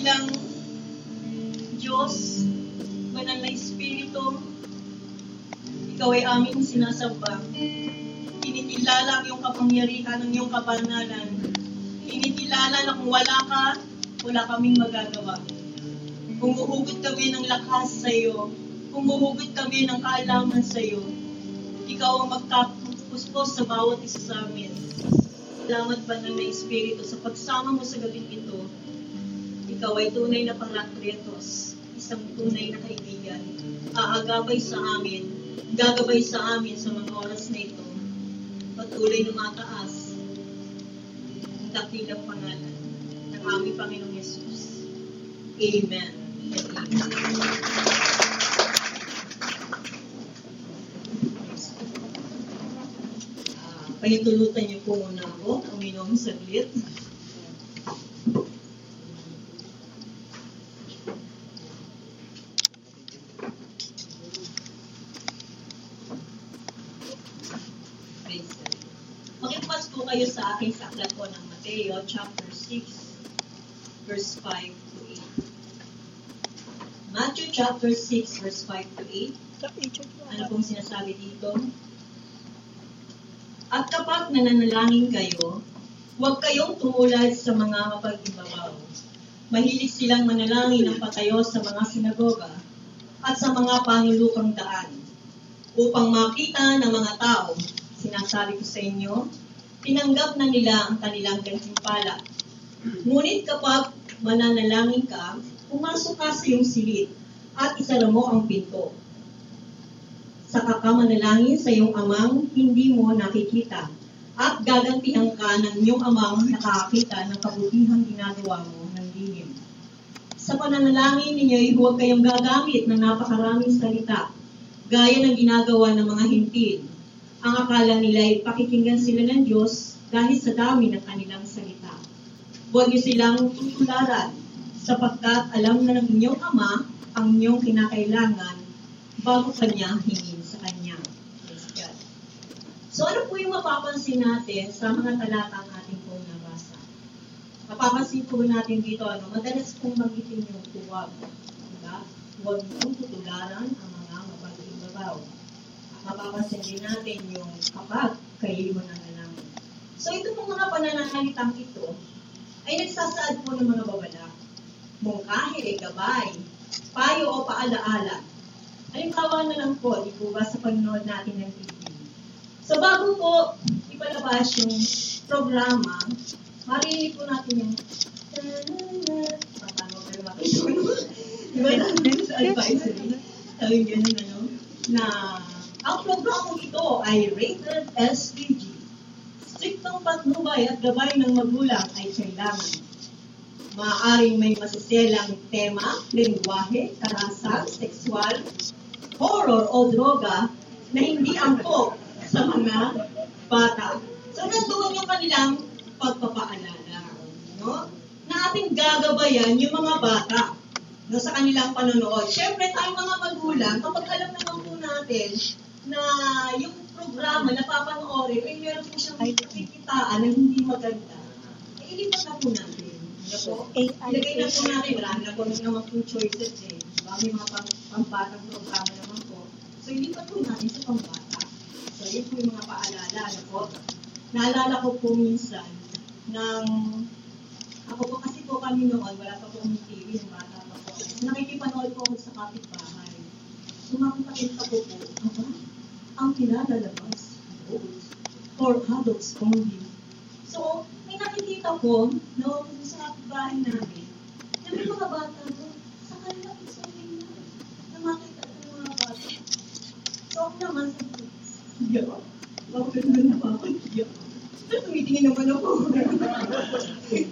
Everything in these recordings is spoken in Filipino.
dakilang Diyos, banal na Espiritu, ikaw ay aming sinasamba. Kinikilala ang iyong kapangyarihan ng iyong kabanalan. Kinikilala na kung wala ka, wala kaming magagawa. Kung huhugot kami ng lakas sa iyo, kung huhugot kami ng kaalaman sa iyo, ikaw ang magkapuspos sa bawat isa sa amin. Salamat banal na Espiritu sa pagsama mo sa gabing ito. Ikaw ay tunay na panglatriatos, isang tunay na kaibigan. Aagabay sa amin, gagabay sa amin sa mga oras na ito. Patuloy na mataas ang dakilang pangalan ng aming Panginoong Yesus. Amen. Amen. Ah, Pahintulutan niyo po muna ako, uminom saglit. Praise God. Makipas po kayo sa aking saklat po ng Mateo chapter 6 verse 5 to 8. Matthew chapter 6 verse 5 to 8. Ano pong sinasabi dito? At kapag nananalangin kayo, huwag kayong tumulad sa mga mapag-ibabaw. Mahilig silang manalangin ng patayo sa mga sinagoga at sa mga panulukang daan upang makita ng mga tao. Sinasabi ko sa inyo, tinanggap na nila ang kanilang gantimpala. Ngunit kapag mananalangin ka, pumasok ka sa iyong silid at isara mo ang pinto. Saka ka manalangin sa iyong amang hindi mo nakikita at gagantihan ka ng iyong amang nakakita ng kabutihang ginagawa mo ng lihim. Sa pananalangin ninyo, huwag kayong gagamit ng napakaraming salita, gaya ng ginagawa ng mga hintil. Ang akala nila ay pakikinggan sila ng Diyos dahil sa dami ng kanilang salita. Huwag niyo silang tutularan, sapagkat alam na ng inyong Ama ang inyong kinakailangan bago kanya hingin sa kanya. So ano po yung mapapansin natin sa mga talatang ating pong nabasa? Mapapansin po natin dito, ano, madalas pong magitin yung huwag. Diba? Huwag mong tutularan ang mga mapag-ibabaw. Mapapansin din natin yung kapag kayo mo nang alaman. So ito pong mga pananalitang ito ay nagsasaad po ng mga babala. Mungkahi, gabay, payo o paalaala. Halimbawa na lang po, di po ba sa panonood natin ng TV. So bago po ipalabas yung programa, marinig po natin yung Paano yung makikita? Di ba natin sa advisory? Sabi ganun ano, na ang programang ito ay rated SPG. Striktong patnubay at gabay ng magulang ay kailangan. Maaaring may masiselang tema, lingwahe, karasan, sexual, horror o droga na hindi angkop sa mga bata. So, nandoon yung kanilang pagpapaalala. No? Na ating gagabayan yung mga bata no, sa kanilang panonood. Siyempre, tayong mga magulang, kapag alam naman po natin na yung programa na papanoorin, ay meron po siyang kikitaan na hindi maganda, eh, ilipat na po natin. Ano po? Ilagay na po natin, na po naman po choices eh. Diba? May mga pambatang programa naman po. So, ilipat po natin sa pambata. So, yun po yung mga paalala. Ano po? Naalala ko po minsan, ng ako po kasi po kami noon, wala pa po yung TV, yung bata pa po. Nakikipanood po ako sa kapitbahay. Sumakapatid pa po po, aba, ang pinalalabas, adults, for adults only. So, nakikita ko, no, sa kapitbahay namin, na may mga bata doon, sa kanila po sabihin na, na makita ko yung mga bata. So, ako naman, sabi ko, yeah, bakit na naman ako, yeah. So, tumitingin naman ako. Tumitingin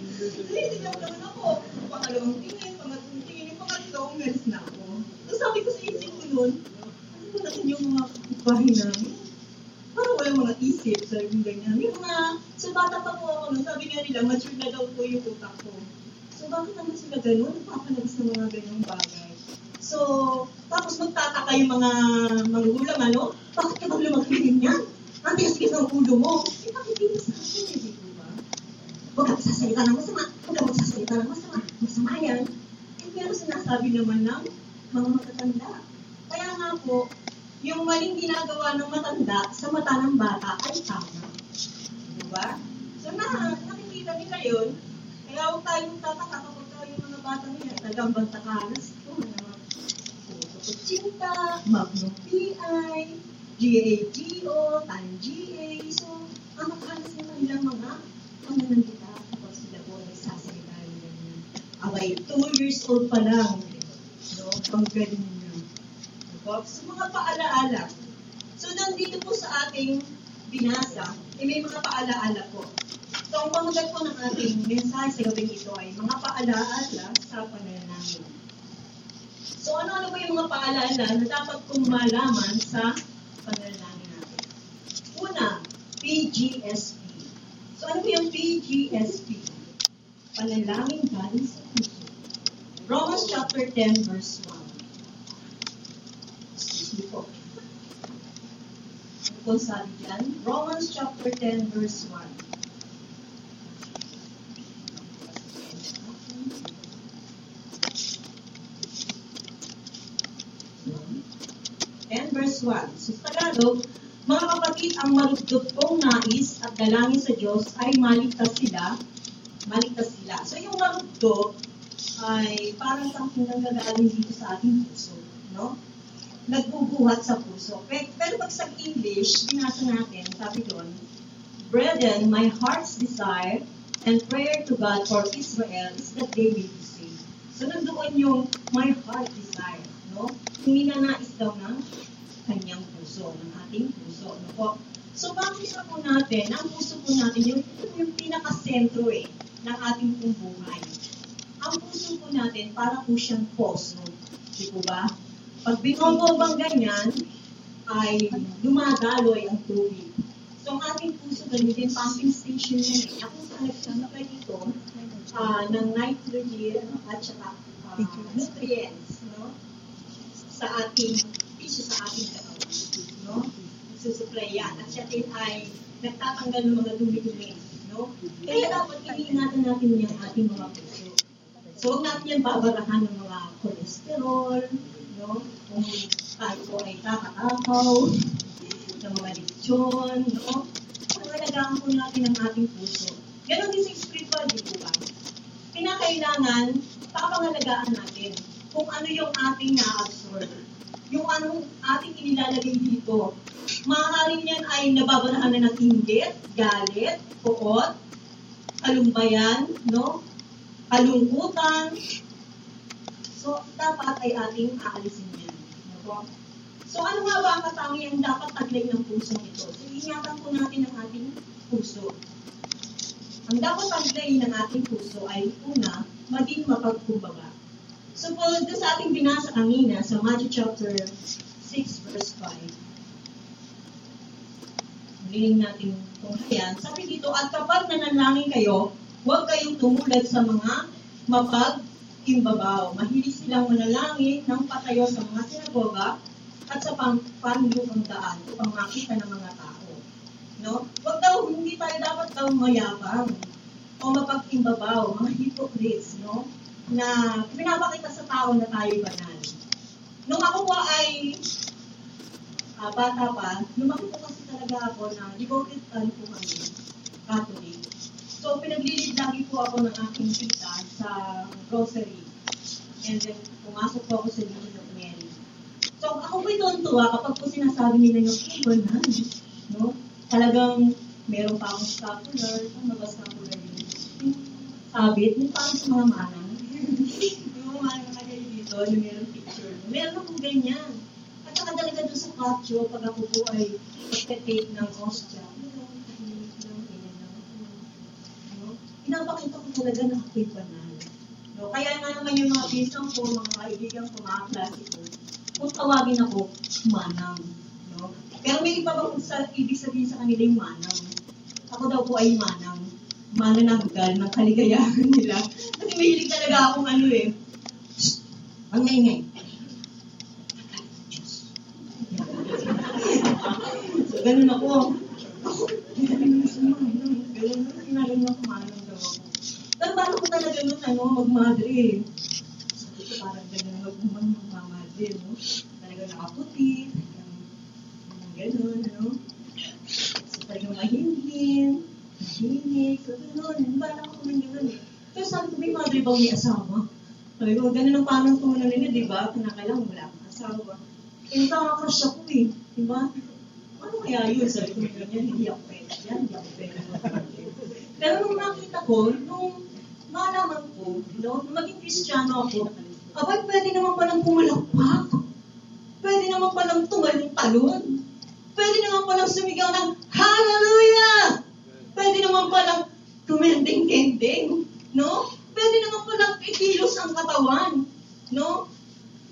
naman ako. Pangalawang tingin, pangatlong tingin, yung pangatlo, umalis na ako. So, sabi ko sa isip ko noon, ano ba natin yung mga bahay namin? Parang walang mga isip, sabi ko ganyan. Yung mga, so bata pa po ako, no, sabi nga nila, mature na daw po yung utak ko. So, bakit naman sila ganun? Napakalabas ng mga ganyang bagay. So, tapos magtataka yung mga magulang, ano? Bakit ka bang lumaki ganyan? Ang tigas-tigas ng ulo mo. Eh, bakit hindi sa akin, eh, di ba? Huwag ka magsasalita ng masama. Huwag ka magsasalita na masama, masama yan. Eh, pero sinasabi naman ng mga matatanda. Kaya nga po, yung maling ginagawa ng matanda sa mata ng bata ay tama. Diba? So na, nakikita nila yun. Kaya huwag tayong tataka kapag tayo yung mga bata nila. Talagang bantakanas ito. Mga Kutsinta, Magnum PI, GAGO, Time GA. So, ang makalas naman nilang mga pananandita kapag sila po nagsasalita ganyan. Abay, two years old pa lang. No? Ang galing So, mga paalaala. So, nandito po sa ating binasa, eh, may mga paalaala po. So, ang pamagat po ng ating mensahe sa gabing ito ay mga paalaala sa pananangin. So, ano-ano ba yung mga paalaala na dapat kong malaman sa pananangin natin? Una, PGSP. So, ano ba yung PGSP? Panalangin galing sa puso. Romans chapter 10, verse 1. Po sabi dyan? Romans chapter 10, verse 1. 10 verse 1. So, sa Tagalog, mga kapatid, ang marugdog kong nais at dalangin sa Diyos ay maligtas sila. Maligtas sila. So, yung marugdog ay parang something nang gagaling dito sa ating puso. No? Nagbubuhat sa puso. Pero, pag sa English, binasa natin, sabi doon, Brethren, my heart's desire and prayer to God for Israel is that they will be saved. So, nandoon yung my heart desire. No? Yung daw ng kanyang puso, ng ating puso. Ano po? So, makikita po natin, ang puso po natin, yung, yung pinakasentro eh, ng ating pong buhay. Ang puso po natin, para po siyang poso. Di po ba? Pag binobo bang ganyan, ay dumadaloy ang tubig. So, ang ating puso, ganyan, pumping station eh. Ako sa nagsasabi dito, ah, ng nitrogen at saka ah, nutrients, no? sa ating tissue sa ating katawan. No? Nagsusupply yan. At siya din ay nagtatanggal ng mga dumi-dumi. No? Kaya dapat iniingatan natin yung ating mga puso. So, huwag natin yan babarahan ng mga cholesterol, no? Kung tayo po ay kakakaw, ng mga lechon, no? Pangalagaan po natin ang ating puso. Ganon din sa spiritual, di po ba? Kinakailangan, pakapangalagaan natin kung ano yung ating na-absorb. Yung anong ating inilalagay dito. Maaaring yan ay nababarahan na ng inggit, galit, puot, kalumbayan, no? kalungkutan. So, dapat ay ating aalisin yan. Ano po? So, ano nga ba ang katangiang dapat taglay ng puso ito? So, ingatan po natin ang ating puso. Ang dapat taglay ng ating puso ay una, maging mapagkumbaga. So, po, sa ating binasa kanina, sa Matthew chapter 6, verse 5, Liling natin kung yan. Sabi dito, at kapag nanalangin kayo, huwag kayong tumulad sa mga mapag-imbabaw. Mahilig silang manalangin ng patayo sa mga sinagoga at sa pang panlukang daan upang makita ng mga tao. No? Huwag daw, hindi tayo dapat daw mayabang o mapag-imbabaw, mga hypocrites, no? na pinapakita sa tao na tayo banal. Nung ako po ay uh, bata pa, lumaki po kasi talaga ako na devoted ano po kami, Catholic. So, pinaglilid lagi po ako ng aking tita sa grocery. And then, pumasok po ako sa Legion of Mary. So, ako po'y tuwa kapag po sinasabi nila yung oh, banal. No? Talagang meron pa akong scapular. Ano ba scapular yun? Yung sabit, yung parang sa mga manang. yung mga nakalagay dito, yung meron picture. Meron akong ganyan. At saka talaga doon sa patio, pag ako po ay pagka-take ng hostya, meron, tahimik lang, ganyan lang. No? Pinapakita ko talaga na ako'y banal. No? Kaya nga naman yung mga pinsan ko, mga kaibigan ko, mga klase ko, kung tawagin ako, manang. No? Pero may iba bang sa, ibig sabihin sa kanila yung manang. Ako daw po ay manang. Manananggal ng kaligayahan nila. Kasi mahilig talaga akong ano eh. Shh! Ang ngay-ngay. so, ganun ako. Ganun na. Ganun na, sinagin mo kumanang daw ako. Pero paano ko talaga nun, ano, magmadre. Sabi ko, parang ganun mag magmamadre, no? Talagang nakaputi, talagang ganun, ano? So, talagang mahingin, mahinig, so ganun. Bala ko naman ganun eh. Pero sabi ko, may madre bang may asawa? Sabi ko, ganun ang parang tunan nila, di ba? Kinakailangan wala kang asawa. Eh, nakakrush ako eh. Di ba? Ano kaya yun? Sabi ko, ganyan, hindi ako pwede. Yan, hindi ako pwede. Pero nung nakita ko, nung malaman ko, no, nung maging kristyano ako, abay, pwede naman palang pumalakpak. Pwede naman palang tumalong talon. Pwede naman palang sumigaw ng Hallelujah! Pwede naman palang tumending-dending. No? Pwede naman palang ikilos ang katawan. No?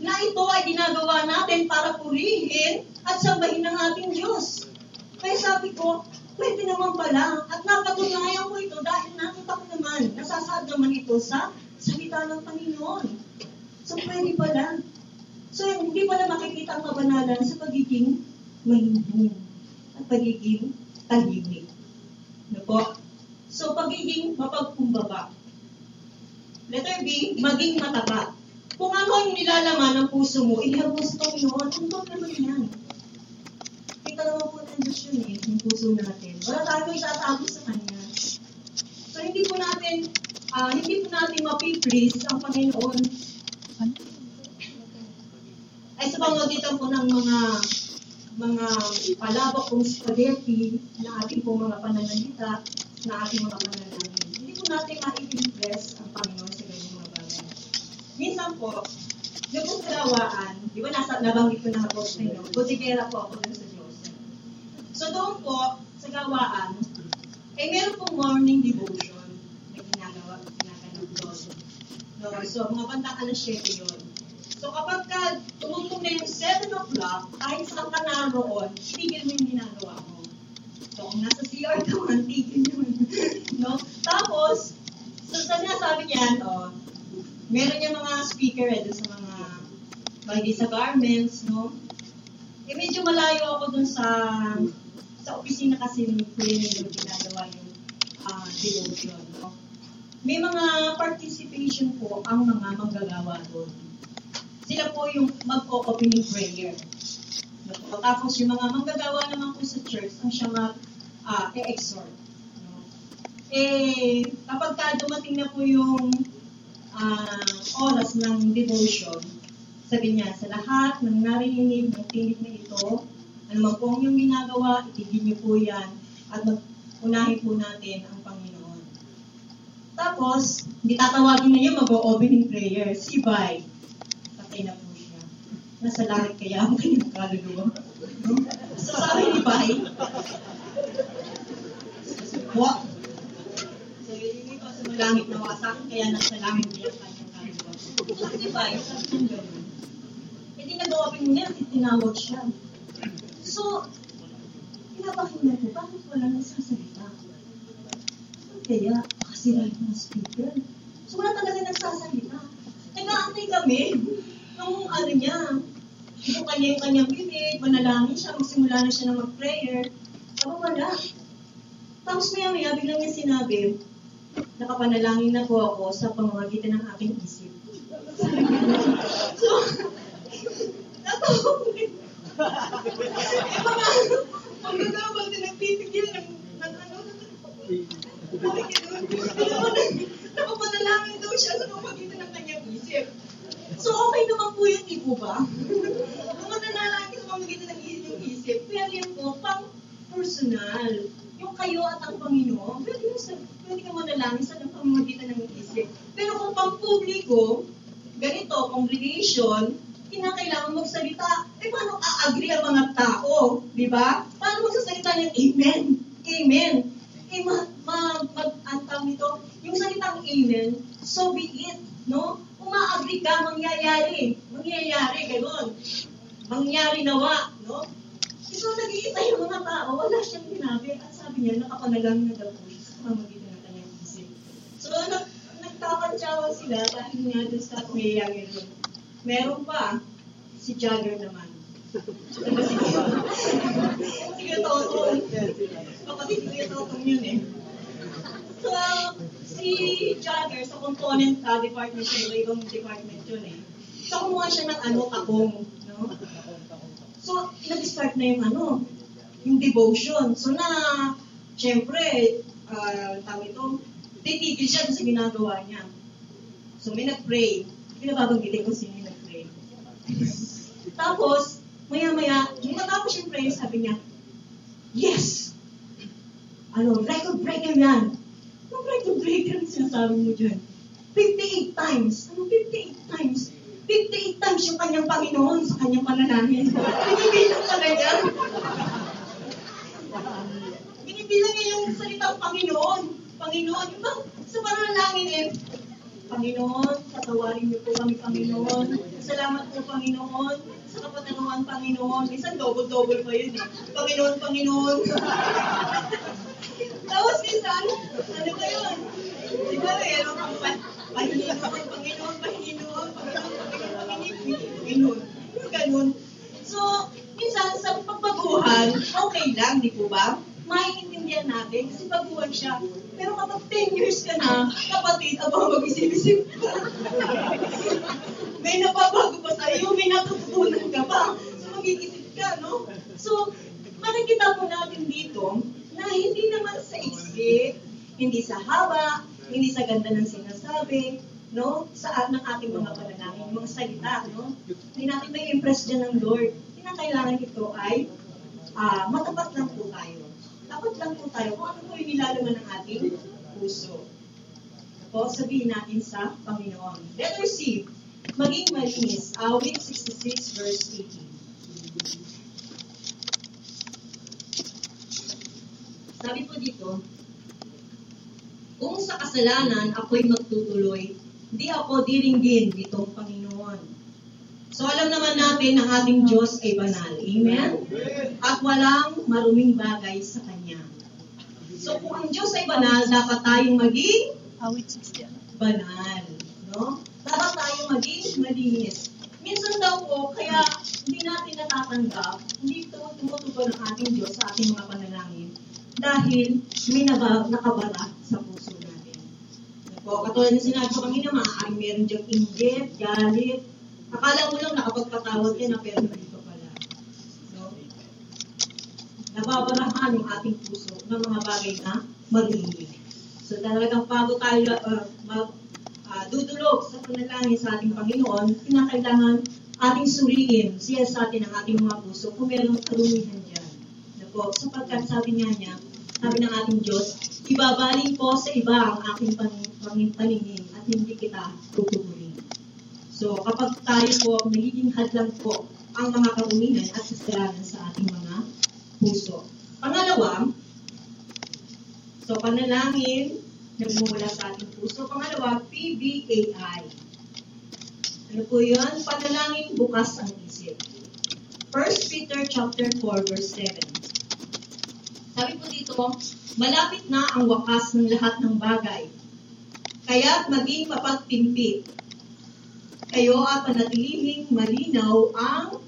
Na ito ay ginagawa natin para purihin at sambahin ng ating Diyos. Kaya sabi ko, pwede naman pala. At napatunayan ko ito dahil nakita ko naman, nasasaad naman ito sa salita ng Panginoon. So, pwede pala. So, hindi pala makikita ang kabanalan sa pagiging mahimbing at pagiging tahimik. Ano po? So, pagiging mapagkumbaba. Letter B, maging matapat. Kung ano ang nilalaman ng puso mo, iharap mo sa Panginoon, ano naman yan? Kita naman po ng Diyos yun eh, yung puso natin. Wala tayong itatago sa Kanya. So, hindi po natin, ah, hindi po natin mapiplease ang Panginoon. Ay sa pamamagitan po ng mga mga palabok kong spaghetti na ating po mga pananalita, na ating mga pananalita. Hindi po natin ma-impress ang Panginoon sa ganyan mga bagay. Minsan po, yung po sa lawaan, di ba nasa, nabanggit ko na po sa inyo, butikera po ako dun sa Diyos. So doon po, sa gawaan, eh meron pong morning devotion na ginagawa, ginagawa doon. No, so mga bandang alas 7 yun. So kapag ka tumutong na yung 7 o'clock, kahit saan ka naroon, tigil mo yung ginagawa mo. So kung nasa CR ka man, tigil mo. no? Tapos, so sa sinasabi niyan, oh, meron niya mga speaker eh, doon sa mga, bagay sa garments, no? Eh medyo malayo ako dun sa, sa opisina kasi ni Kuya nila ginagawa yung ah, devotion, no? May mga participation po ang mga manggagawa doon. Sila po yung mag-opening prayer. Tapos yung mga manggagawa naman po sa church, ang siya mag-exhort. no? Eh, kapag ka dumating na po yung ah, oras ng devotion, sabi niya, sa lahat ng narinig ng tinig na ito, ano man po yung ginagawa, itigil niyo po yan at mag-unahin po natin ang Panginoon. Tapos, hindi tatawagin na niya mag-opening prayer. Si Bay, patay na po. Nasa langit kaya ang kanyang kaluluwa. No? So sabi ni Bay, What? So yung sa langit na wasak, kaya nasa langit kaya ang kanyang kaluluwa. Sabi ni Bay, sabi niya gano'n. Hindi nag-opening niya, tinawag siya. So, pinapakinggan ko, bakit wala nagsasalita? Kaya, kasi right na speaker. So, wala talaga nagsasalita. Nag-aantay kami nung ano niya, yung kanya yung kanyang bibig, manalangin siya, magsimula na siya ng mag-prayer. Aba, wala. Tapos maya maya, biglang niya sinabi, nakapanalangin na po ako sa pamamagitan ng aking isip. so, natawa ko rin. eh, mga, ang gagawag na nagpipigil ng, ng ano, ng, Nakapanalangin daw siya sa pamagitan ng kanyang isip. So, okay naman po yun, di po ba? Kung mananalangin sa pamagitan ng inyong isip, pero yun po, pang personal. Yung kayo at ang Panginoon, pwede, yun sa, pwede ka manalangin sa pamamagitan ng isip. Pero kung pang publiko, ganito, congregation, kinakailangan magsalita. Eh, paano a-agree ang mga tao? Di ba? Paano magsasalita ng amen? Amen. Eh, ma, ma, mag, ang nito, yung salitang amen, so be it, no? Kung ma-agree ka, mangyayari. Mangyayari, gano'n. Mangyari nawa, no? So, nag-iisa yung mga tao, wala siyang sinabi. At sabi niya, nakapanalangin na daw po siya sa pamagitan ng kanyang isip. So, nag, nagkakantsawa sila dahil nga doon sa pangyayari nun. Meron pa, si Jagger naman. Si Kuya Totong? Kapatid ni Kuya Totong yun eh. So, si Jagger sa component uh, department iba ibang department yun eh. So, kumuha siya ng ano, takong. No? So, nag-start na yung ano, yung devotion. So, na, syempre, uh, tawag ito, titigil siya sa ginagawa niya. So, may nag-pray. Pinababanggitin ko sino yung nag-pray. Tapos, maya-maya, nung matapos yung prayer, sabi niya, Yes! Ano, record breaker yan. Anong record breaker ang sinasabi mo dyan? 58 times. Ano 58 times? 58 times yung kanyang Panginoon sa kanyang pananahin. Binibilang pala niya. Binibilang niya yung salitang Panginoon. Panginoon. Yung bang sa pananalangin eh, Panginoon, patawarin niyo po kami, Panginoon. Salamat po, Panginoon, sa kapatanuhan, Panginoon. Minsan double-double pa yun eh. Panginoon, Panginoon. Tapos minsan, ano ba yun? Di ba, meron kang pa- Panginoon, Panginoon, Panginoon, Panginoon. Yung ganun. So, minsan sa pagbaguhan, okay lang, di po ba? Maiintindihan natin kasi baguhan siya. Pero kapag 10 years ka na, kapatid, aba mag-isip-isip ka. may napabago pa sa'yo, may natutunan ka pa. So, mag-iisip ka, no? So, makikita po natin dito na hindi naman sa isip, hindi sa haba, hindi sa ganda ng sinasabi, no? Sa ng ating mga panalangin, mga salita, no? Hindi natin may impress dyan ng Lord. Kinakailangan ito ay ah, matapat lang po tayo. Dapat lang po tayo kung ano po yung nilalaman ng ating puso. Po, sabihin natin sa Panginoon. Letter C, maging malinis. Awit 66 verse 18. Sabi po dito, kung sa kasalanan ako'y magtutuloy, di ako diringgin nitong Panginoon. So alam naman natin ang ating Diyos ay banal. Amen? At walang maruming bagay sa Kanya. So kung ang Diyos ay banal, dapat tayong maging Awit 60. banal. No? Dapat tayong maging malinis. Minsan daw po, kaya hindi natin natatanggap, hindi ito tumutugon ng ating Diyos sa ating mga panalangin dahil may naba, nakabara sa puso. Po, katulad ng sinabi ko kanina, maaaring meron diyang inggit, galit. Akala mo lang nakapagpatawad ka na pero hindi pa pala. No? Nababarahan yung ating puso ng mga bagay na marinig. So talagang bago tayo uh, mag, uh, dudulog sa panalangin sa ating Panginoon, kinakailangan ating suriin siya sa atin ang ating mga puso kung merong karumihan dyan. Na po, sapagkat sabi niya niya, sabi ng ating Diyos, ibabaling po sa iba ang aking pan- pan- paningin at hindi kita tutugurin. So kapag tayo po, nagiging hadlang po ang mga karumihan at kasalanan sa ating mga puso. Pangalawa, So, panalangin, nagmumula sa ating puso. Pangalawa, PBAI. Ano po yun? Panalangin bukas ang isip. 1 Peter chapter 4, verse 7. Sabi po dito, malapit na ang wakas ng lahat ng bagay. Kaya't maging mapagtimpit. Kayo at panatilihing malinaw ang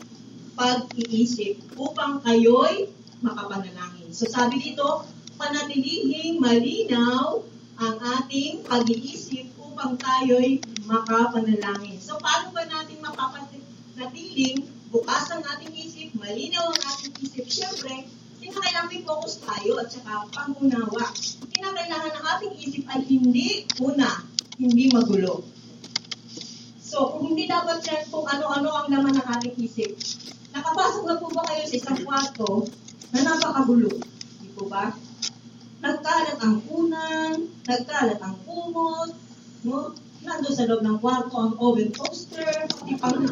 pag-iisip upang kayo'y makapanalangin. So sabi dito, panatilihing malinaw ang ating pag-iisip upang tayo'y makapanalangin. So, paano ba natin mapapanatiling bukas ang ating isip, malinaw ang ating isip? Siyempre, kinakailangan may focus tayo at saka pangunawa. Kinakailangan ang ating isip ay hindi, una, hindi magulo. So, kung hindi dapat yan kung ano-ano ang laman ng ating isip, nakapasok na po ba kayo sa isang kwarto na napakagulo? Di po ba? Nagkalat ang unan, nagkalat ang kumot, no? Nandun sa loob ng kwarto ang oven toaster, pati pang,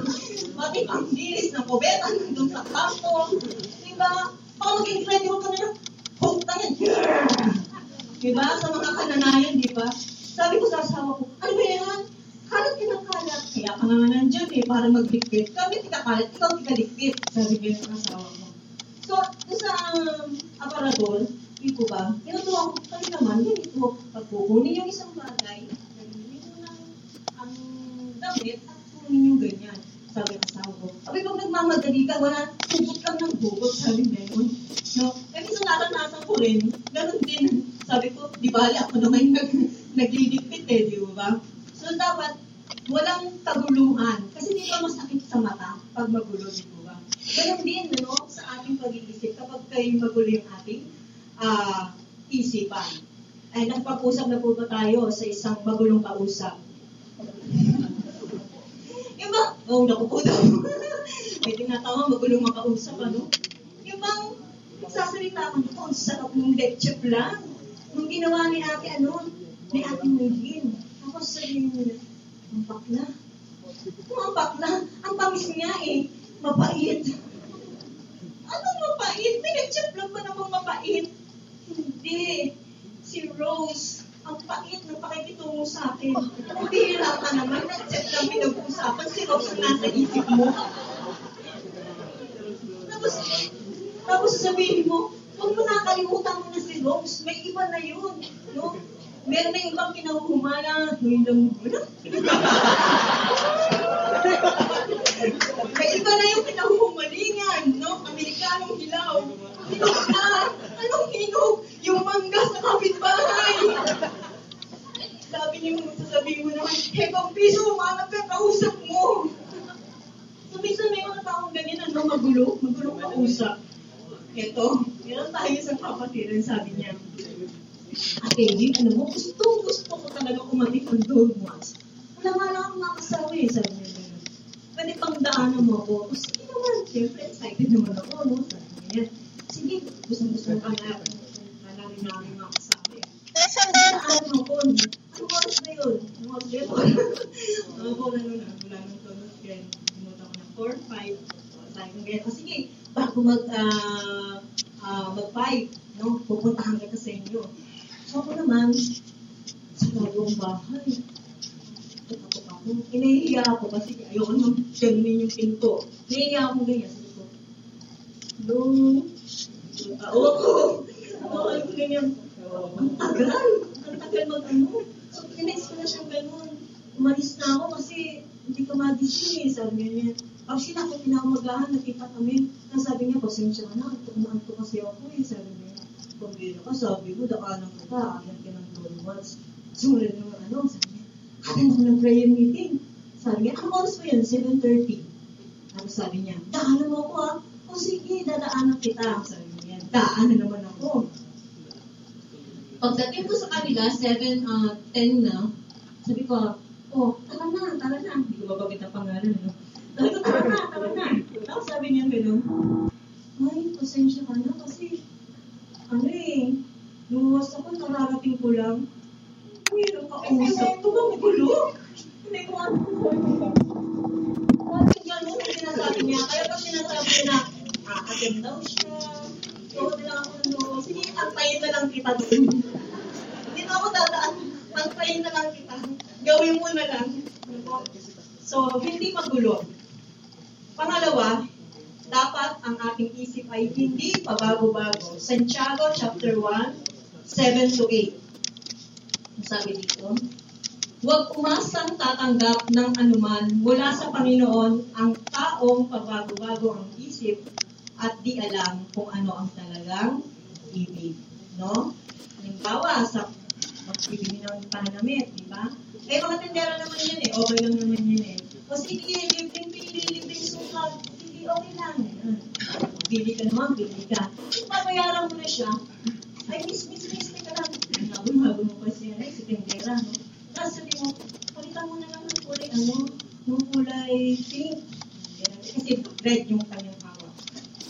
pati pang dilis ng kubeta nandun sa kwarto. Diba? Baka maging ready mo ka na hook na yan. Diba? Sa mga kananayan, di ba? Sabi ko sa asawa ko, ano ba yan? Kalat ka ng kalat. Kaya ka naman nandyan eh, para magdikit. Kami tika kalat, ikaw tika dikit. Sabi ko sa asawa ko. So, sa um, aparador, di ko ba, tinutuwa ko kami naman, ganito, pag kukunin yung isang bagay, nagiging mo ng ang damit at kunin yung ganyan. Sabi ng asawa ko, sabi pag nagmamadali ka, wala, hugot lang ng hugot, sabi meron. Rin, ganun din. Sabi ko, di bali ako naman nag, nagliligpit eh, di ba? So dapat walang kaguluhan. Kasi di ba masakit sa mata pag magulo, di ba? Ganon din, ano, sa ating pag-iisip, kapag kayo magulo yung ating ah, isipan. Ay, nagpag-usap na po ba tayo sa isang magulong kausap? Yung ba? Oh, naku po daw. May tinatawa, magulong makausap, ano? Yung bang nagsasalita ka doon, sarap ng leche plan. Nung ginawa ni ate, ano, ni ate Maylin. Tapos sabihin niya, ang bakla. Kung ang bakla, ang pangis niya eh, mapait. Anong mapait? Pinag-chat lang ba namang mapait? Hindi. Si Rose, ang pait ng pakikitungo sa akin. Kung bihira ka naman, nag-chat lang pinag-usapan, si Rose ang nasa isip mo. Tapos, tapos sabihin mo, huwag mo nakalimutan mo na si Rose, may iba na yun. No? Meron na yung ibang kinahuhumala, ngayon lang mo na. may iba na yung kinahuhumalingan, no? Amerikanong hilaw. Hinog na! Anong hinog? Yung mangga sa kapitbahay! Sabi niyo, sasabihin mo naman, hebang piso, umanap ka, kausap mo. So, minsan may mga taong ganyan, ano, magulo, magulo kausap. Ito, meron tayo sa kapatiran, sabi niya, Ate, Amy, ano mo, gusto, gusto ko talaga kumatik ng dog once. Wala nga lang akong makasawa eh, sabi niya. ganun. Pwede pang daanan mo ako. O, sige naman, siyempre, excited naman ako, no? Sabi niya, sige, gusto gusto ka na, ka na rin namin makasawa eh. Daanan mo ako, ano oras ba yun? Ano oras ba yun? Ano ko na nun, wala nang tulog, kaya sinuta ko na 4, 5, sabi ko ganyan, o sige, bago mag, ah, ah, mag-5, no, pupuntahan kita sa inyo. So ako naman, sa bagong bahay, Tapos ako, inahihiya ako kasi ayoko nang ganunin yung pinto. Nahihiya ako ganyan. Sabi ko, no, tao ako. Oo, ako ganyan. Ang tagal. Ang tagal mag-ano. So, kinex ko na siyang ganun. Umalis na ako kasi hindi ko magising eh. Sabi niya niya. Actually, ako pinamagahan, nakita kami. Tapos sabi niya, pasensya ka na, tumaan ko kasi ako eh. Sabi niya, pambira ka, sabi ko, dakanan kita, ayan ka ng two months. Sumunod yung ano, sabi niya, ayan ako ng prayer meeting. Sabi niya, ang oras pa yun? 7.30. Tapos sabi niya, daanan mo ako ah. O sige, dadaanan kita. Sabi niya, daanan naman ako. Pagdating ko sa kanila, 7, uh, 10 na, sabi ko, oh, tara na, tara na. Hindi ko babagit ang pangalan, no? Sabi ko, tara na, tara na. Tapos sabi niya gano'n, ay, pasensya ka na kasi, ano eh, lumuwas ako, nararating ko lang. Uy, ang kausap ko, ang gulo. Hindi ko ano. Bakit gano'n ang sinasabi niya? Kaya pag sinasabi niya na, aatin daw siya, ikaw na lang ako ano, sige, antayin na lang kita doon. Hindi na ako dadaan, antayin na lang kita. Gawin mo na lang. So, hindi magulo. Pangalawa, dapat ang ating isip ay hindi pabago-bago. Santiago chapter 1, 7 to 8. Ang Sabi dito, Huwag umasang tatanggap ng anuman mula sa Panginoon ang taong pabago-bago ang isip at di alam kung ano ang talagang ibig. No? Halimbawa, sa magbibili ng panamit, di ba? Eh, mga tindera naman yan eh. Okay lang naman yan eh. O sige, libreng pili, libreng sukat. Okay lang. Yan. Bili ka naman, bili ka. Papayaran mo na siya. Ay, miss, miss, miss, teka lang. Nabunhago mo pa siya. Ay, si tindera, no? Tapos sabi mo, palitan mo na lang ng kulay, ano, ng kulay pink. Kasi red yung kanyang hawak.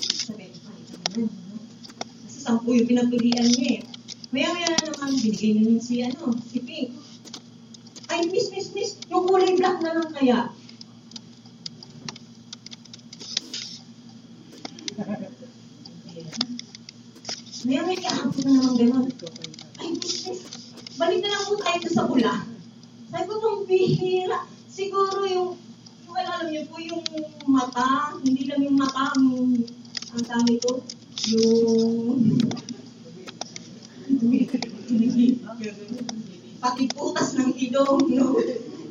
Sabi palitan mo na, no? Kasi sampu yung pinagpilian niya eh. Maya-maya na naman, binigay na niya si, ano, si pink. Ay, miss, miss, miss, yung kulay black na lang kaya. Maya may kahapon na naman ganun. Ay, miss, balik na lang po tayo sa bula. Sabi ko, pang bihira. Siguro yung, yung alam niyo po, yung mata, hindi lang yung mata, ang, ang tawag ito, yung, pati ng ilong, no?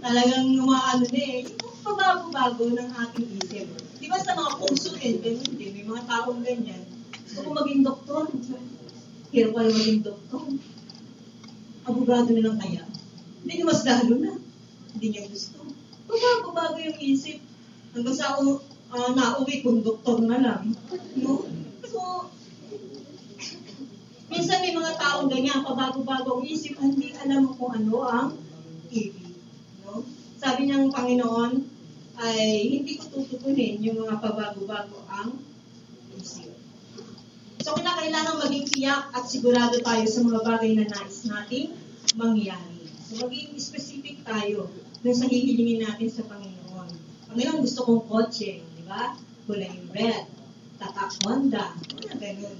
Talagang umaano na eh. Yung pabago-bago ng ating isip. Di ba sa mga puso din, ganun din, may mga taong ganyan. Gusto ko maging doktor. Hirap pala maging doktor. Abogado na lang kaya. Hindi mas lalo na. Hindi niya gusto. Babago-bago yung isip. Hanggang sa ako uh, nauwi, konduktor na lang. No? So, minsan may mga taong ganyan, pabago-bago ang isip, hindi alam kung ano ang ibig. No? Sabi ng Panginoon, ay hindi ko tututunin yung mga pabago-bago. So, kailangan maging tiyak at sigurado tayo sa mga bagay na nais nating mangyari. So, maging specific tayo dun sa hihilingin natin sa Panginoon. Panginoon, gusto kong kotse, di ba? Kulay red, tatak Honda, mga ganun.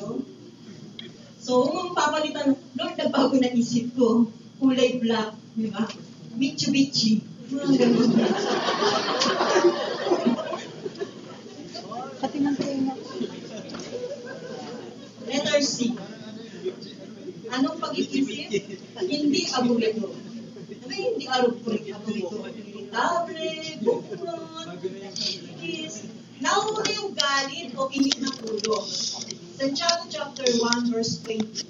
No? So, kung papalitan, Lord, nagbago na isip ko, kulay black, di ba? Mitsubishi, mga ganun. Pati ng trainer. Letter C. Anong pag-iisip? Aburito. Ano hindi aburito? Aburito. Irritable, bukrot, inis. Nauna yung galit o init ng ulo. Santiago chapter 1 verse 20.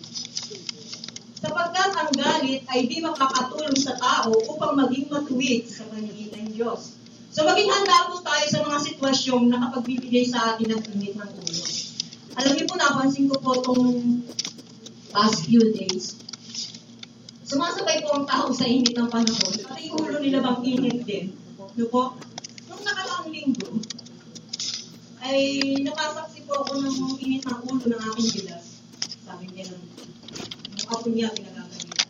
Sapagkat ang galit ay di makakatulong sa tao upang maging matuwid sa paningin ng Diyos. So maging handa po tayo sa mga sitwasyong nakapagbibigay sa atin ng init ng ulo. Alam niyo po, napansin ko po itong past few days. Sumasabay po ang tao sa init ng panahon. Pati yung ulo nila bang init din. No po? Nung nakaraang linggo, ay napasaksi po ako ng init ng ulo ng aking bilas. Sabi niya ng yung apo niya pinagagalitan.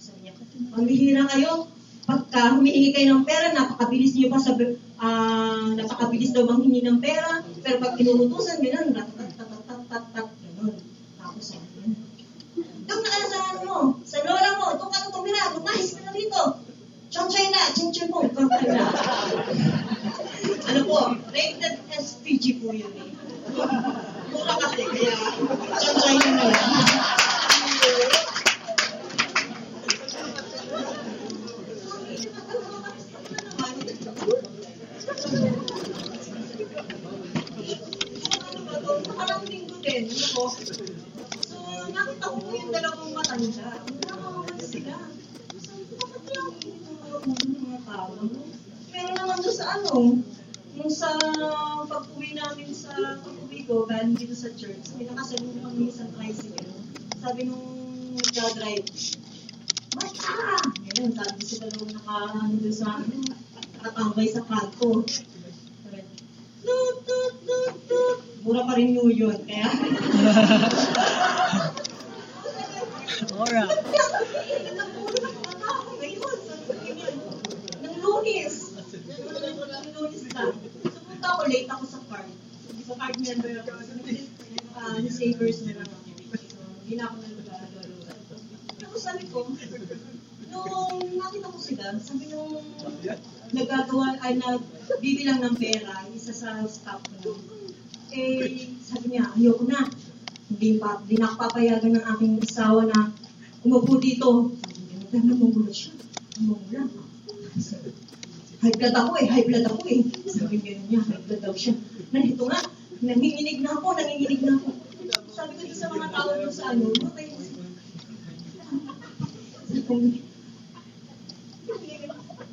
Sabi niya, pamihira kayo. Pagka humihingi kayo ng pera, napakabilis niyo pa sa ah, napakabilis daw manghingi ng pera. Pero pag tinutusan, gano'n, tat-tat-tat-tat-tat, gano'n. Tapos sabi niya, Doon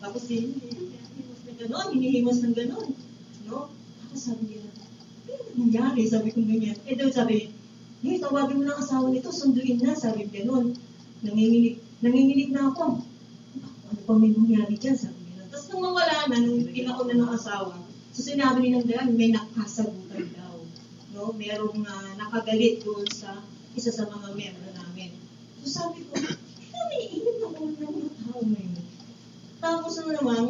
Tapos hinihimos ng gano'n, hinihimos ng gano'n. No? Tapos sabi niya, ano nangyari? Sabi ko ganyan. Eh daw sabi, hey, tawagin mo ng asawa nito, sunduin na. Sabi ko gano'n. Nanginginig, nanginginig na ako. Ano pa may nangyari dyan? Sabi niya. Tapos nung mawala na, nung pinauna ng asawa, so sinabi ni ng dayan, may nakasagutan daw. No? Merong uh, nakagalit doon sa isa sa mga member namin. So sabi ko, ngayon? Tapos ano naman,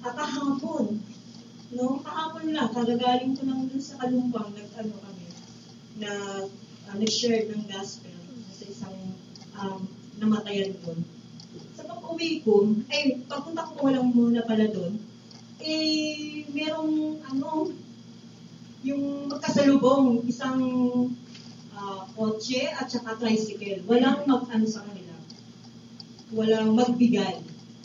ah, kahapon, no? Kahapon lang, kagagaling ko lang dun sa kalumpang, nag-ano kami, na uh, nag-share ng gospel sa isang um, namatayan doon. Sa pag-uwi ko, ay, pagpunta ko walang muna pala doon, eh, merong, ano, yung magkasalubong, isang ah, kotse at saka tricycle. Walang mag-ano sa. Walang magbigay.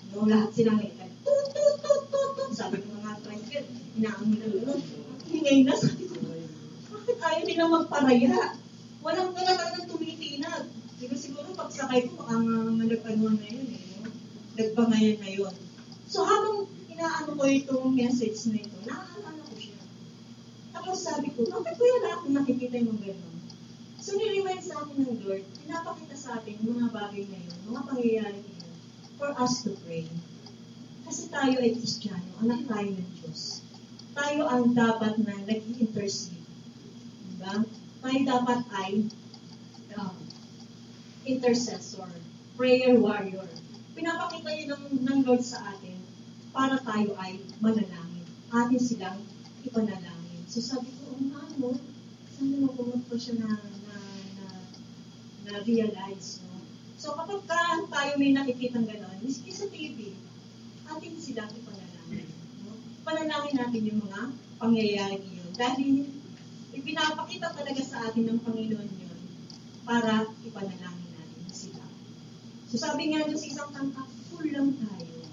No, lahat silang may tut, tut, tut, tut, tut. Sabi ng mga tricycle, inaano nila gano'n. Hingay na, sabi ko, bakit ayaw nila magparaya? Walang talaga ng tumitinag. Siguro siguro pagsakay ko, baka nga malagpanuan na yun eh. No? nagbangayan na yun. So habang inaano ko itong message na ito, naaalala ko siya. Tapos sabi ko, bakit ko wala akong nakikita yung mga ganun? So niremind sa akin ng Lord, pinapakita sa atin mga bagay na yun, mga pangyayari na yun, for us to pray. Kasi tayo ay Kristiyano, anak tayo ng Diyos. Tayo ang dapat na nag-intercede. Diba? Tayo dapat ay um, intercessor, prayer warrior. Pinapakita yun ng, ng Lord sa atin para tayo ay manalangin. Atin silang ipanalangin. So sabi ko, oh nga, no? Sana nakumot ko siya na, na realize, no? So kapag ka tayo may nakikitang gano'n, miski sa TV, atin silang ipanalangin. No? Panalangin natin yung mga pangyayari yun. Dahil ipinapakita talaga sa atin ng Panginoon yun para ipanalangin natin sila. So sabi nga doon sa isang kanta, full lang tayo.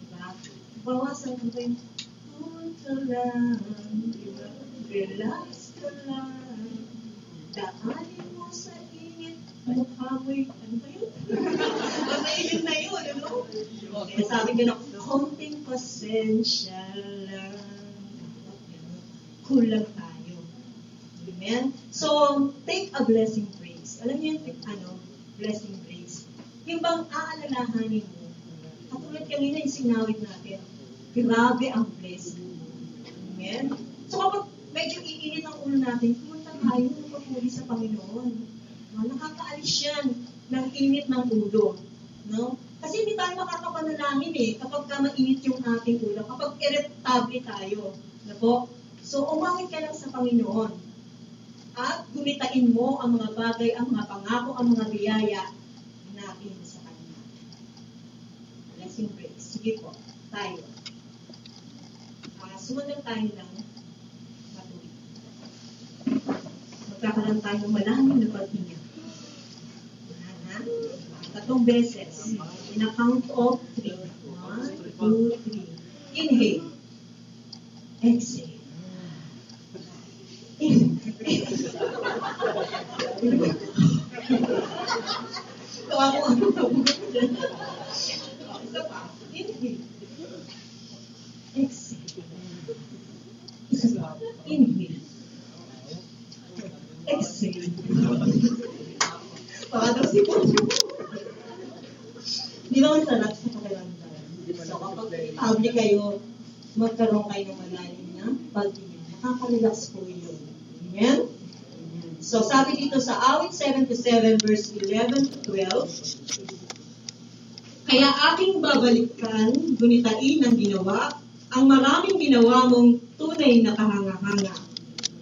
Diba? Bawasan ko yung full ka lang, diba? relax ka lang, daanin mo sa mukha mo'y, ano ba yun? Mainit na yun, ano? Kaya sabi ko na, konting pasensya lang. Kulang tayo. Amen? So, take a blessing praise. Alam niyo yung ano, blessing praise. Yung bang aalalahanin mo, katulad kanina yung sinawit natin, grabe ang blessing. Amen? So, kapag medyo iinit ang ulo natin, pumunta tayo ng papuri sa Panginoon. No? Nakakaalis yan ng init ng ulo. No? Kasi hindi tayo makakapanalangin eh kapag ka mainit yung ating ulo, kapag irritable tayo. No po? So, umawit ka lang sa Panginoon. At gumitain mo ang mga bagay, ang mga pangako, ang mga biyaya natin sa Kanya. Blessing praise. Sige po, tayo. Uh, sumunod tayo ng matuloy. Magkakaroon tayo ng malalim na paghinga. Tatlong beses. In a count of three. One, two, three. Inhale. Exhale. 27 verse 11 to 12. Kaya aking babalikan, gunitain ang ginawa, ang maraming ginawa mong tunay na kahangahanga.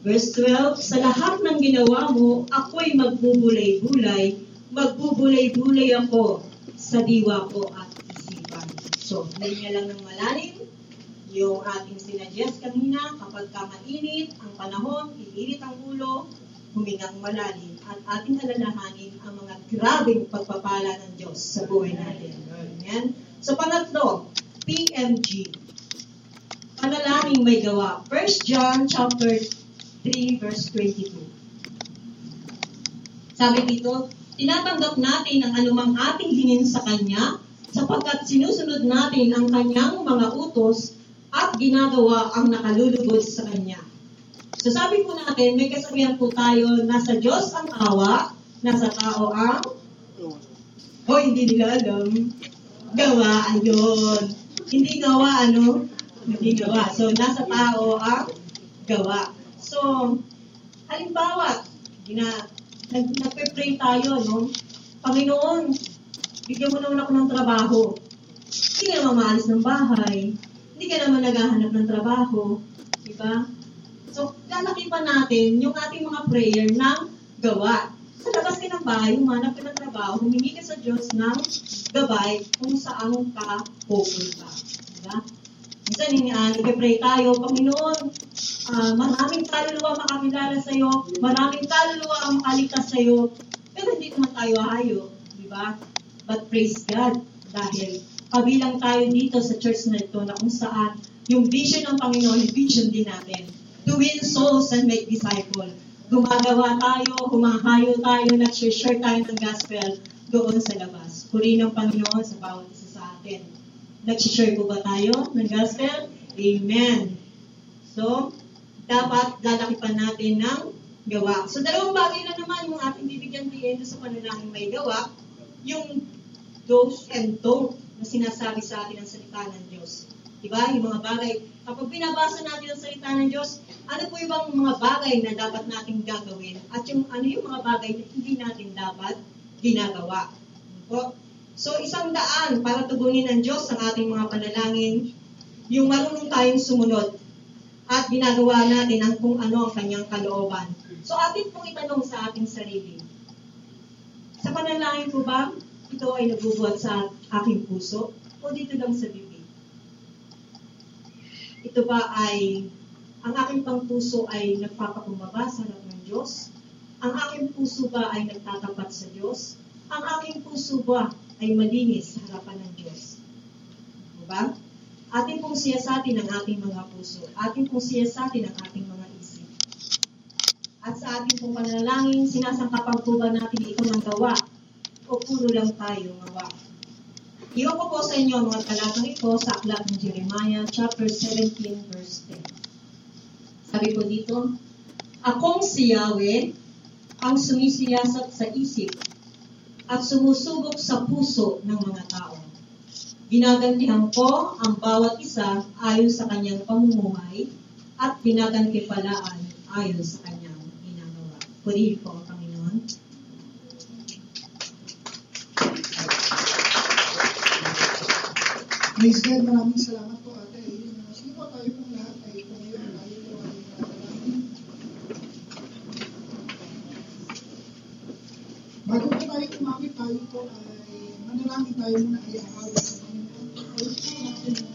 Verse 12, Sa lahat ng ginawa mo, ako'y magbubulay-bulay, magbubulay-bulay ako sa diwa ko at isipan. So, hindi niya lang ng malalim yung ating sinuggest kanina, kapag ka mainit ang panahon, iinit ang ulo, humingang malalim at ating alalahanin ang mga grabing pagpapala ng Diyos sa buhay natin. Amen? So, pangatlo, PMG. Panalangin may gawa. 1 John chapter 3 verse 22. Sabi dito, tinatanggap natin ang anumang ating hingin sa Kanya sapagkat sinusunod natin ang Kanyang mga utos at ginagawa ang nakalulugod sa Kanya. So sabi po natin, may kasabihan po tayo, nasa Diyos ang awa, nasa tao ang o hindi nila alam. Gawa, ayun. Hindi gawa, ano? Hindi gawa. So, nasa tao ang gawa. So, halimbawa, gina, nag, nagpe-pray tayo, no? Panginoon, bigyan mo naman ako ng trabaho. Hindi ka naman maalis ng bahay. Hindi ka naman naghahanap ng trabaho. Diba? So, lalakipan natin yung ating mga prayer ng gawa. Sa labas ka ng bahay, humanap ka ng trabaho, humingi ka sa Diyos ng gabay kung saan ka pupunta. Diba? Minsan, uh, nag-pray tayo, Panginoon, uh, maraming kaluluwa makakilala sa iyo, maraming kaluluwa ang makaligtas sa iyo, pero hindi naman tayo hayo, di ba? But praise God, dahil kabilang tayo dito sa church na ito na kung saan yung vision ng Panginoon, vision din natin, to win souls and make disciples. Gumagawa tayo, humahayo tayo, nag-share tayo ng gospel doon sa labas. Puri ng Panginoon sa bawat isa sa atin. Nag-share po ba tayo ng gospel? Amen. So, dapat lalakipan natin ng gawa. So, dalawang bagay na naman yung ating bibigyan din sa panalangin may gawa, yung do's and don't na sinasabi sa atin ng salita ng Diyos. Diba? Yung mga bagay. Kapag binabasa natin ang salita ng Diyos, ano po yung mga bagay na dapat nating gagawin? At yung ano yung mga bagay na hindi natin dapat ginagawa. Ano po? So, isang daan para tugunin ng Diyos ang ating mga panalangin, yung marunong tayong sumunod at ginagawa natin ang kung ano ang kanyang kalooban. So, atin pong itanong sa ating sarili. Sa panalangin ko ba, ito ay nabubuhat sa aking puso o dito lang sa bibig? Ito ba ay, ang aking pang puso ay nagpapakumbaba sa harap ng Diyos? Ang aking puso ba ay nagtatapat sa Diyos? Ang aking puso ba ay malinis sa harapan ng Diyos? Diba? Atin pong siyasatin ang ating mga puso. Atin pong siyasatin ang ating mga isip. At sa ating pong panalangin, sinasangkapan po ba natin ito ng gawa? O puro lang tayo gawa? Iwan ko po sa inyo mga talatang ito sa aklat ng Jeremiah chapter 17 verse 10. Sabi ko dito, Akong si Yahweh ang sumisiyasat sa isip at sumusubok sa puso ng mga tao. Ginagantihan ko ang bawat isa ayon sa kanyang pamumuhay at ginagantipalaan ayon sa kanyang ginagawa. Purihin po ang Panginoon. Praise God, maraming salamat po ate. Ayun, Sige po tayo pong lahat ay tumayo tayo po ay. Bago po tayo kumapit tayo po ay manalangin tayo muna ay aawit sa Panginoon. Ayun po natin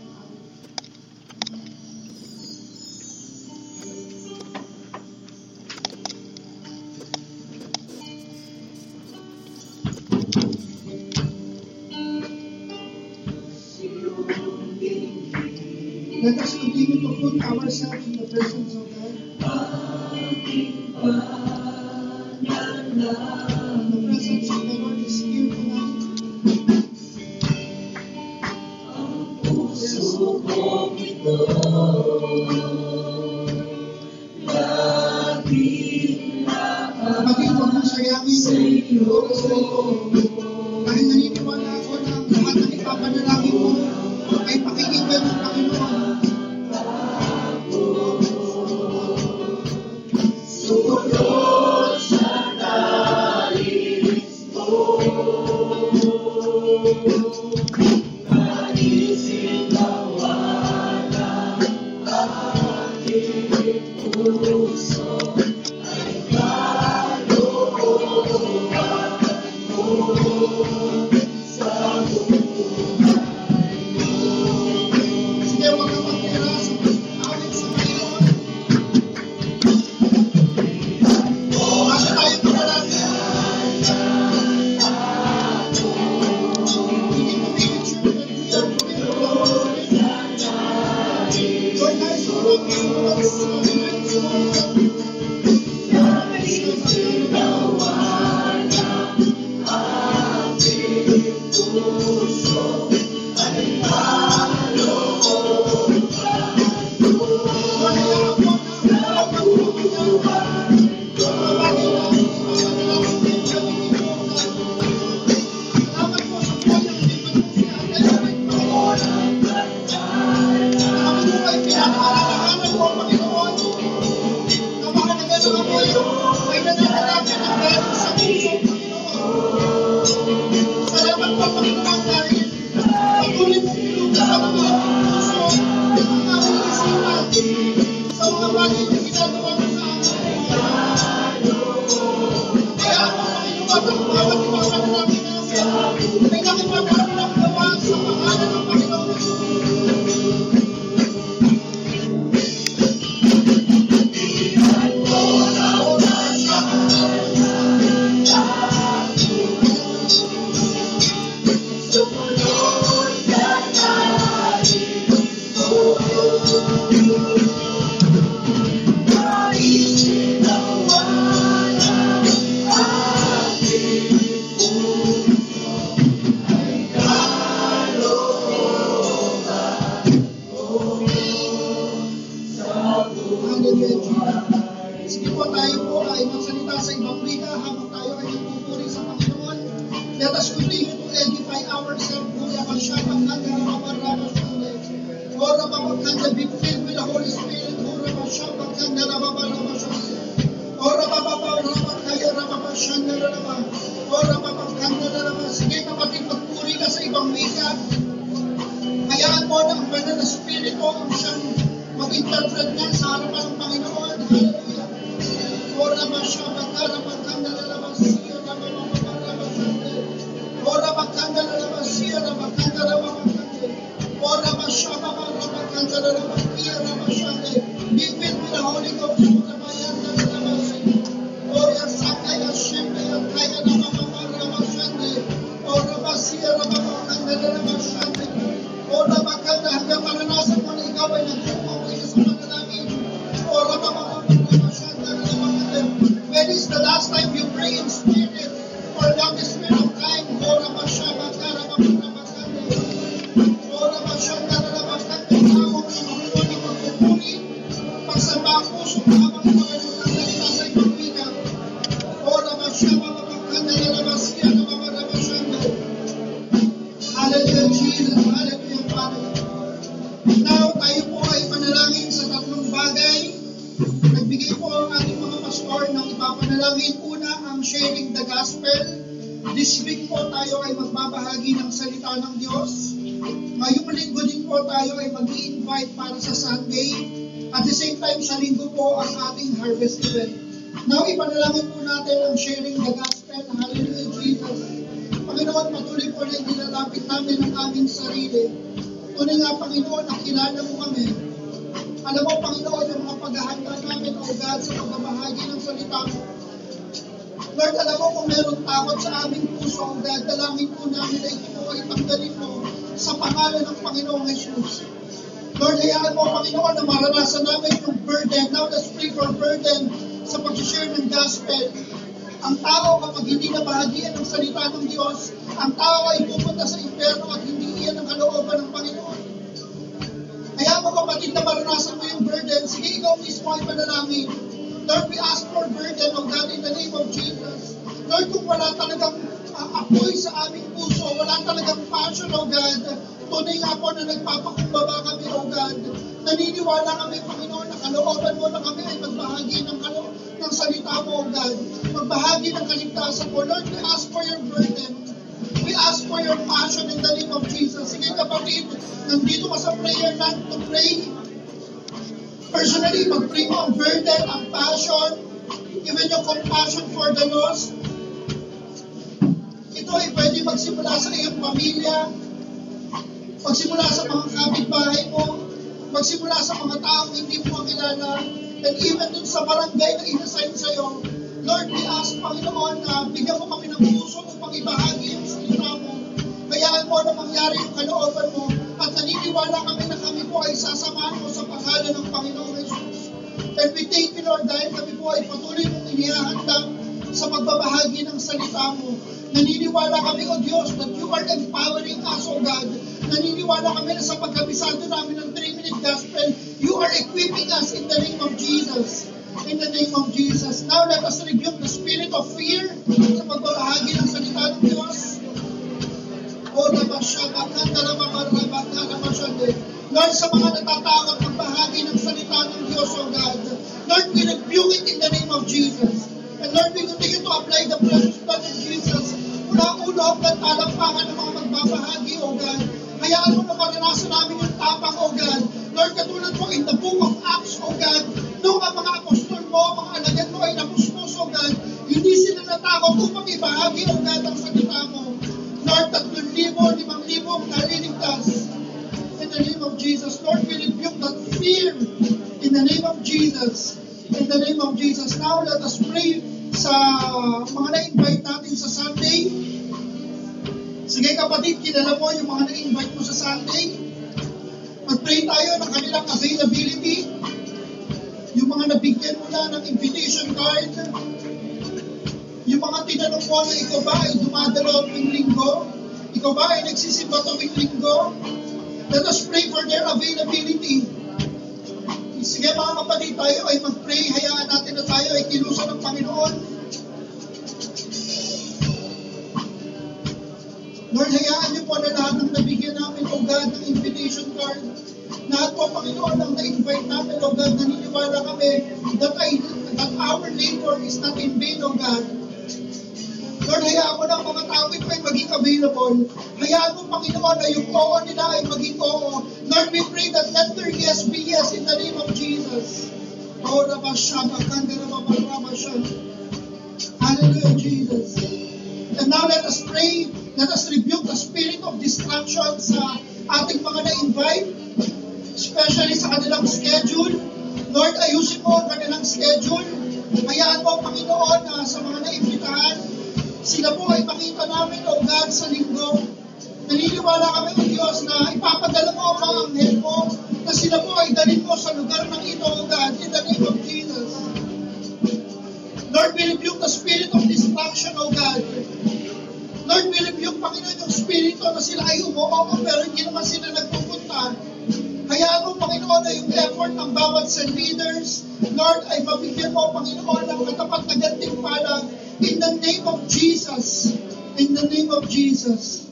Dahil naniniwala ako na lahat ng ipapanalangin mo ay pakikinggan ng Thank you. personally, mag-pray mo ang burden, ang passion, even yung compassion for the lost. Ito ay pwede magsimula sa iyong pamilya, magsimula sa mga kapitbahay mo, magsimula sa mga taong hindi mo kilala, and even dun sa barangay na inassign sa'yo, Lord, we ask, Panginoon, na bigyan mo kami ng puso mo pang ibahagi ang salita mo. Kayaan mo na mangyari yung kalooban mo at naniniwala kami po ay sasamahan ko sa pangalan ng Panginoong Jesus. And we thank you, Lord, dahil kami po ay patuloy mong inihahanda sa pagbabahagi ng salita mo. Naniniwala kami, O Diyos, that you are empowering us, O God. Naniniwala kami na sa pagkabisado namin ng 3-minute gospel, you are equipping us in the name of Jesus. In the name of Jesus. Now let us rebuke the spirit of fear sa pagbabahagi ng salita ng Diyos. O Rabashaba, Kanta Rababa, Rababa, Rabasha, Lord, sa mga natatakot ng bahagi ng salita ng Diyos, O oh God. Lord, we rebuke it in the name of Jesus. And Lord, we continue to apply the blood of Jesus mula ulo hanggang talampakan ng mga magbabahagi, O oh God. Hayaan mo na maranasan namin yung tapang, O oh God. Lord, katulad mo in the book Salvation Card. Yung mga tinanong mo na ano, ikaw ba ay dumadalo tuwing linggo? Ikaw ba ay nagsisimba tuwing linggo? Let us pray for their availability. Sige mga kapatid, tayo ay mag-pray. Hayaan natin na tayo ay kiluso ng Panginoon. Lord, hayaan niyo po na lahat ng nabigyan namin, O God, ng invitation card. Lahat po, Panginoon, ang na-invite namin, O God, naniniwala kami that I that our labor is not in vain, O God. Lord, hayaan mo ang mga tao ito ay maging available. Hayaan mo, Panginoon, na yung oo nila ay maging oo. Lord, we pray that let their yes be yes in the name of Jesus. Oh, Rabashah, Bakanda, Rababashah. Hallelujah, Jesus. And now let us pray, let us rebuke the spirit of distraction sa ating mga na-invite, especially sa kanilang schedule. Lord, ayusin mo ang kanilang schedule. Hayaan mo, Panginoon, na sa mga naimbitahan, sila po ay makita namin, O God, sa linggo. Naniniwala kami, O Diyos, na ipapadala mo ang mga anghel mo, na sila po ay dalhin mo sa lugar ng ito, O God, in the name of Jesus. Lord, we rebuke the spirit of distraction, O God. Lord, we rebuke, Panginoon, yung spirito na sila ay umuoko pero hindi naman sila nagpupunta. Hayaan mo, Panginoon, na yung effort ng bawat sa leaders, Lord, ay mabigyan mo, Panginoon, ng katapat na gantimpala in the name of Jesus. In the name of Jesus.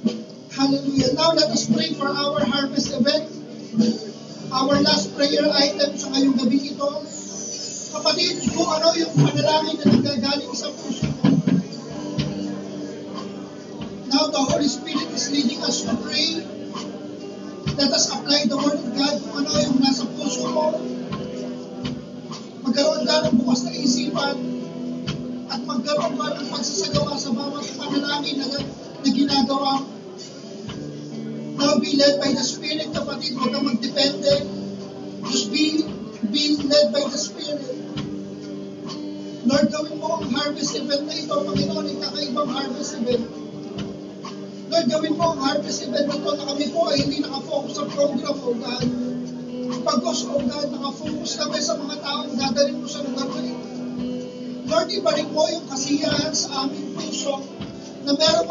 Hallelujah. Now let us pray for our harvest event. Our last prayer item sa ngayong gabi ito. Kapatid, kung ano yung panalangin na nanggagaling sa puso mo. Now the Holy Spirit led by the Spirit, kapatid. Huwag kang magdepende. Just be, be led by the Spirit. Lord, gawin mo ang harvest event na ito, Panginoon, ang kakaibang harvest event. Lord, gawin mo ang harvest event na ito na kami po ay hindi nakafocus sa program, O God. Pagkos, O God, nakafocus kami sa mga taong dadalhin mo sa lugar na ito. Lord, ibalik mo yung kasiyahan sa aming puso na meron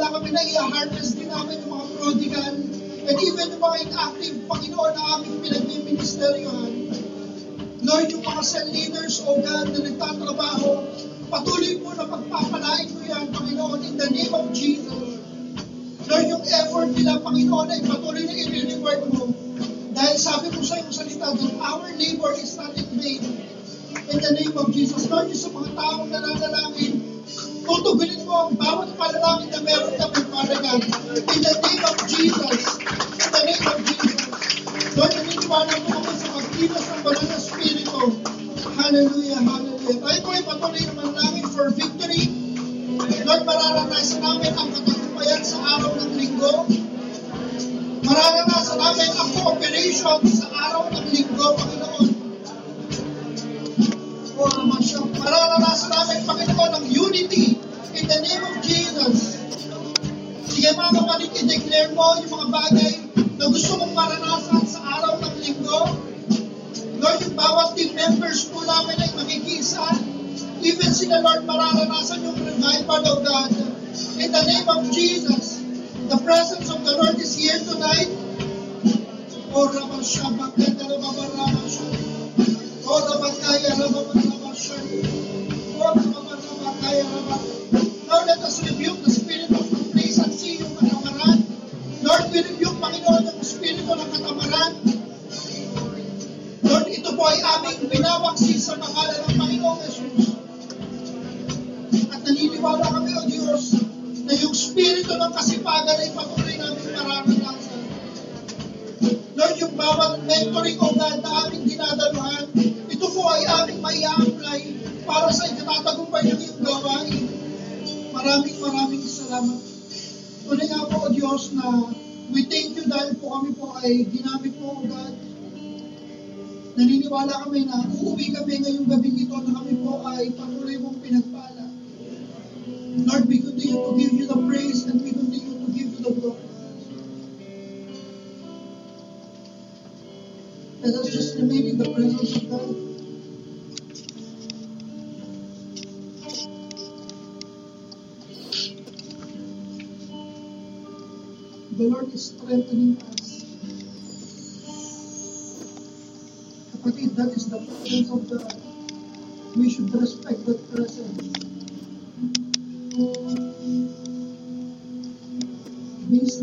naniniwala kami na i-harvest din namin yung mga prodigal and even yung mga inactive, Panginoon, na aming pinagmiministeryohan. Lord, yung mga cell leaders, O God, na nagtatrabaho, patuloy po na pagpapalain mo yan, Panginoon, in the name of Jesus. Lord, yung effort nila, Panginoon, ay patuloy na i-reward mo. Dahil sabi mo sa iyong salita that our labor is not in vain. In the name of Jesus. Lord, yung sa mga taong nananalangin, tutugulin mo ang bawat panalangin na meron kami para God. In the name of Jesus. In the name of Jesus. Lord, naniniwala mo ako sa magkilos ng banal na Espiritu. Hallelujah, hallelujah. Tayo po ay patuloy na manalangin for victory. Lord, mararanasan namin ang katagumpayan sa araw ng linggo. Mararanasan namin ang cooperation sa araw ng linggo, Panginoon. Mararanasan namin, Panginoon, ang unity Sige mga kapatid, i-declare mo yung mga bagay na gusto mong maranasan sa araw ng linggo. Lord, yung bawat team members po namin ay makikisa. Even sila, Lord, mararanasan yung revival of God. In the name of Jesus, the presence of the Lord is here tonight. O Rabban Shabbat,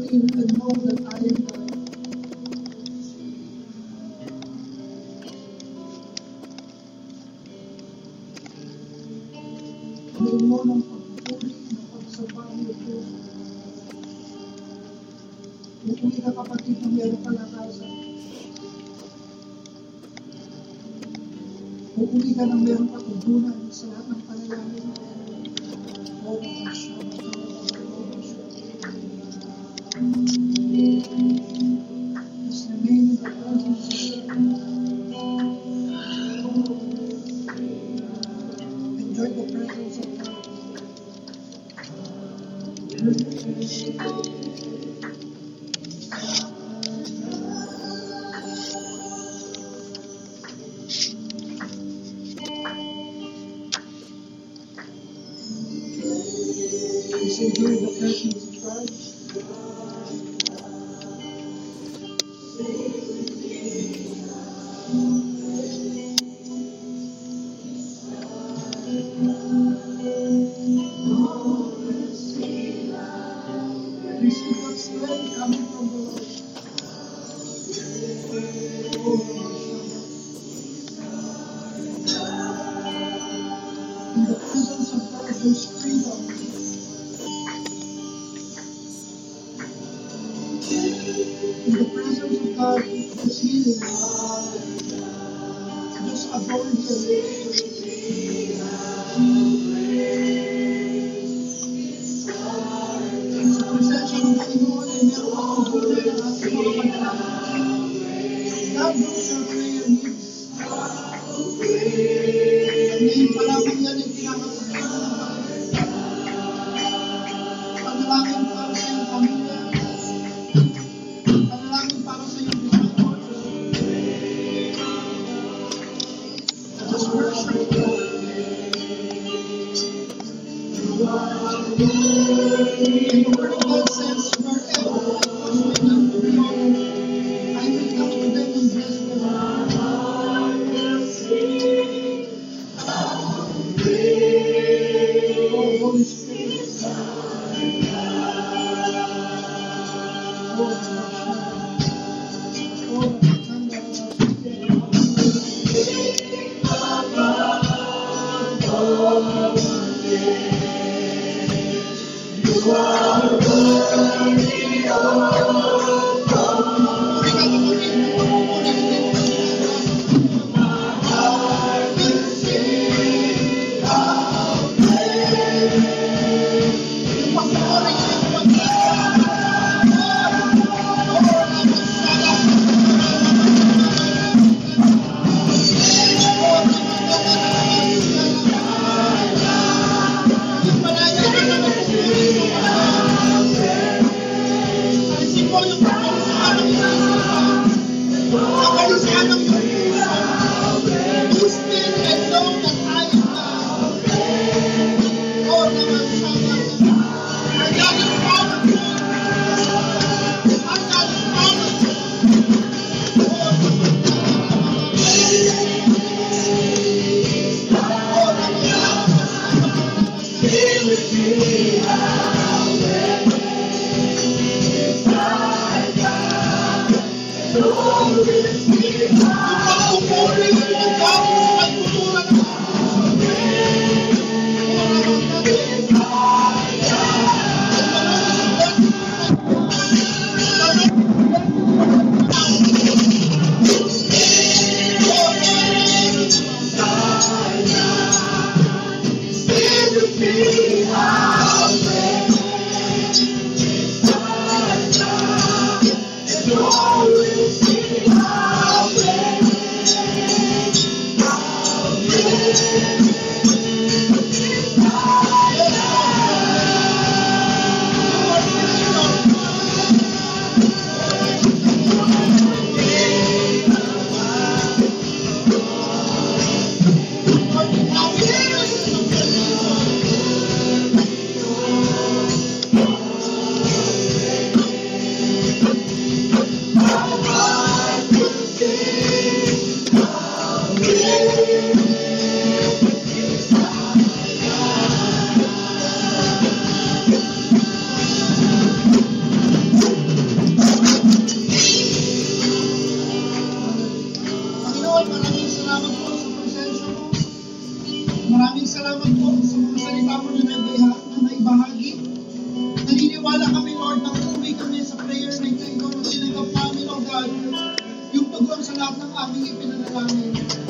Be still and know that I Senhor. Yung tugon sa lahat